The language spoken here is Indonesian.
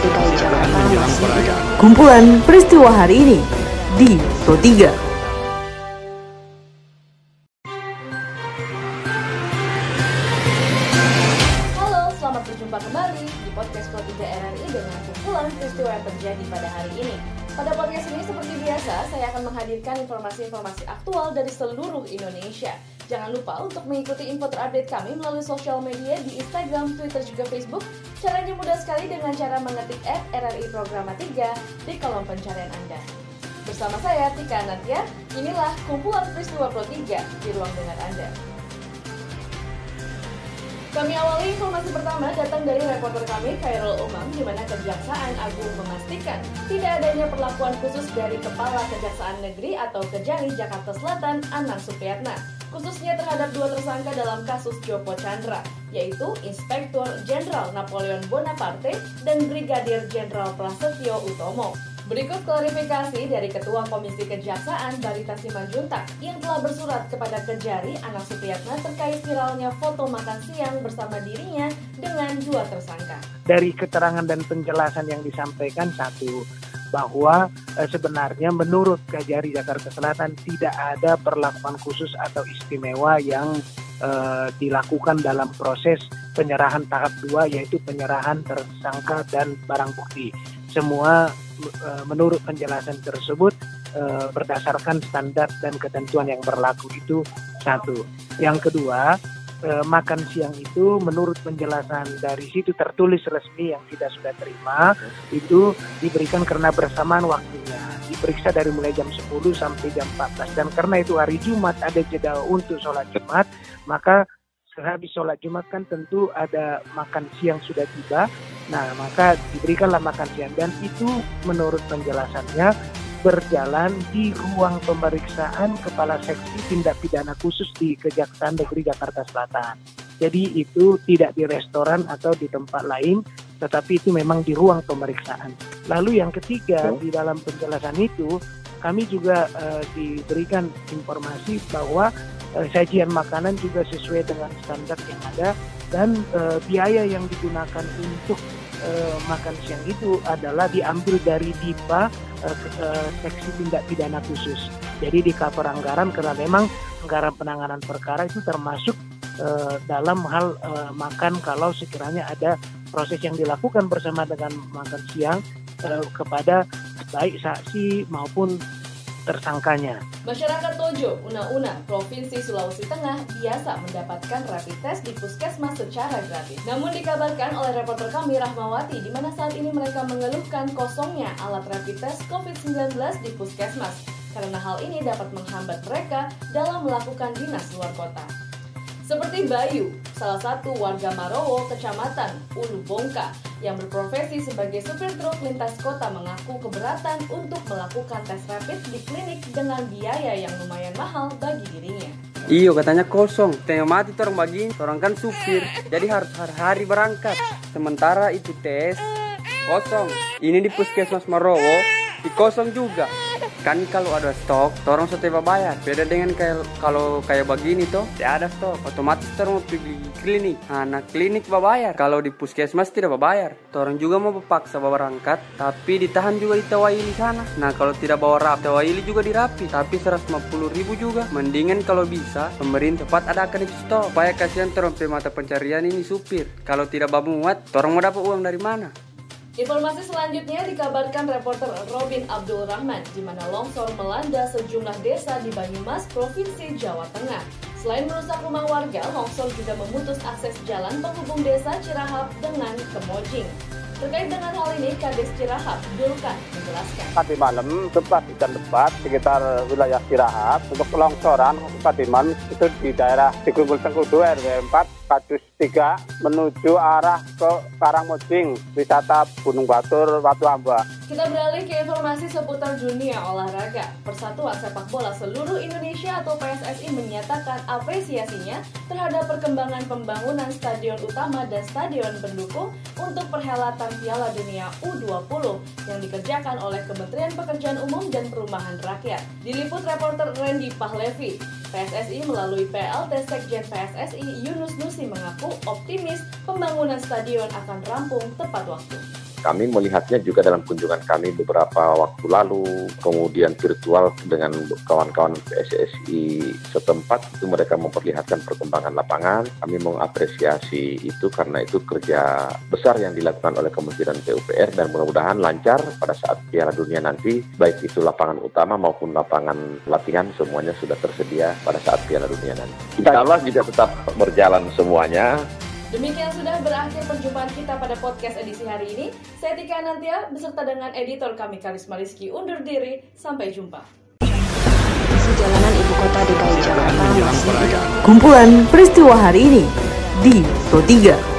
DKI Jakarta masih Kumpulan peristiwa hari ini di Pro 3. Halo, selamat berjumpa kembali di podcast Pro 3 RRI dengan kumpulan peristiwa yang terjadi pada hari ini. Pada podcast ini seperti biasa, saya akan menghadirkan informasi-informasi aktual dari seluruh Indonesia. Jangan lupa untuk mengikuti info terupdate kami melalui sosial media di Instagram, Twitter, juga Facebook. Caranya mudah sekali dengan cara mengetik at RRI Programa 3 di kolom pencarian Anda. Bersama saya, Tika Natia, inilah kumpulan peristiwa Pro 3 di ruang dengar Anda. Kami awali informasi pertama datang dari reporter kami Khairul Umam di mana Kejaksaan Agung memastikan tidak adanya perlakuan khusus dari Kepala Kejaksaan Negeri atau Kejari Jakarta Selatan Anang Supriyatna khususnya terhadap dua tersangka dalam kasus Joko Chandra yaitu Inspektur Jenderal Napoleon Bonaparte dan Brigadir Jenderal Prasetyo Utomo. Berikut klarifikasi dari Ketua Komisi Kejaksaan Barita Simanjuntak yang telah bersurat kepada Kejari Anak Supriyatna terkait viralnya foto makan siang bersama dirinya dengan dua tersangka. Dari keterangan dan penjelasan yang disampaikan satu bahwa eh, sebenarnya menurut Kejari Jakarta Selatan tidak ada perlakuan khusus atau istimewa yang eh, dilakukan dalam proses penyerahan tahap dua yaitu penyerahan tersangka dan barang bukti. Semua eh, menurut penjelasan tersebut eh, berdasarkan standar dan ketentuan yang berlaku itu satu. Yang kedua, eh, makan siang itu menurut penjelasan dari situ tertulis resmi yang kita sudah terima itu diberikan karena bersamaan waktunya diperiksa dari mulai jam 10 sampai jam 14 dan karena itu hari Jumat ada jeda untuk sholat Jumat maka sehabis sholat Jumat kan tentu ada makan siang sudah tiba nah maka diberikanlah makan siang dan itu menurut penjelasannya berjalan di ruang pemeriksaan Kepala Seksi Tindak Pidana Khusus di Kejaksaan Negeri Jakarta Selatan. Jadi itu tidak di restoran atau di tempat lain, tetapi itu memang di ruang pemeriksaan. Lalu yang ketiga di dalam penjelasan itu kami juga eh, diberikan informasi bahwa eh, sajian makanan juga sesuai dengan standar yang ada dan eh, biaya yang digunakan untuk eh, makan siang itu adalah diambil dari DIPA ke- eh, seksi tindak pidana khusus. Jadi di cover anggaran karena memang anggaran penanganan perkara itu termasuk eh, dalam hal eh, makan kalau sekiranya ada proses yang dilakukan bersama dengan makan siang eh, kepada baik saksi maupun tersangkanya. Masyarakat Tojo, Una-Una, Provinsi Sulawesi Tengah biasa mendapatkan rapid test di puskesmas secara gratis. Namun dikabarkan oleh reporter kami Rahmawati di mana saat ini mereka mengeluhkan kosongnya alat rapid test COVID-19 di puskesmas karena hal ini dapat menghambat mereka dalam melakukan dinas luar kota. Seperti Bayu, salah satu warga Marowo, Kecamatan Ulu Bongka, yang berprofesi sebagai supir truk lintas kota mengaku keberatan untuk melakukan tes rapid di klinik dengan biaya yang lumayan mahal bagi dirinya. Iyo katanya kosong, tengah mati orang begini, orang kan supir, jadi harus hari-hari berangkat. Sementara itu tes kosong. Ini di puskesmas Marowo, di kosong juga. Kan kalau ada stok, orang setiap bayar. Beda dengan kayak kalau kayak begini toh, tidak ada stok. Otomatis orang mau pergi klinik. Nah, nah klinik bayar. Kalau di puskesmas tidak bayar. Orang juga mau paksa berangkat, tapi ditahan juga di Tawaili sana. Nah kalau tidak bawa rap, Tawaili juga dirapi, tapi 150 ribu juga. Mendingan kalau bisa, pemerintah cepat adakan itu stok. Supaya kasihan orang mata pencarian ini supir. Kalau tidak muat, orang mau dapat uang dari mana? Informasi selanjutnya dikabarkan reporter Robin Abdul Rahman di mana longsor melanda sejumlah desa di Banyumas, Provinsi Jawa Tengah. Selain merusak rumah warga, longsor juga memutus akses jalan penghubung desa Cirahap dengan Kemojing. Terkait dengan hal ini, Kades Cirahap, Dulkan, menjelaskan. tadi malam tempat hujan lebat sekitar wilayah Cirahap untuk longsoran tadi malam itu di daerah Cikumbul Tengkudu RW 4 Kadus 3 menuju arah ke Karangmojing wisata Gunung Batur Watu Amba Kita beralih ke informasi seputar dunia olahraga. Persatuan Sepak Bola Seluruh Indonesia atau PSSI menyatakan apresiasinya terhadap perkembangan pembangunan stadion utama dan stadion pendukung untuk perhelatan Piala Dunia U20 yang dikerjakan oleh Kementerian Pekerjaan Umum dan Perumahan Rakyat. Diliput reporter Randy Pahlevi, PSSI melalui PLT Sekjen PSSI Yunus Nusi mengaku optimis pembangunan stadion akan rampung tepat waktu. Kami melihatnya juga dalam kunjungan kami beberapa waktu lalu, kemudian virtual dengan kawan-kawan PSSI setempat itu mereka memperlihatkan perkembangan lapangan. Kami mengapresiasi itu karena itu kerja besar yang dilakukan oleh Kementerian PUPR dan mudah-mudahan lancar pada saat Piala Dunia nanti, baik itu lapangan utama maupun lapangan latihan semuanya sudah tersedia pada saat Piala Dunia nanti. Insya Allah juga tetap berjalan semuanya. Demikian sudah berakhir perjumpaan kita pada podcast edisi hari ini. Saya Tika Nantia beserta dengan editor kami Karisma Rizky undur diri. Sampai jumpa. Jalanan ibu kota DKI Jakarta masih. Kumpulan peristiwa hari ini di Pro 3.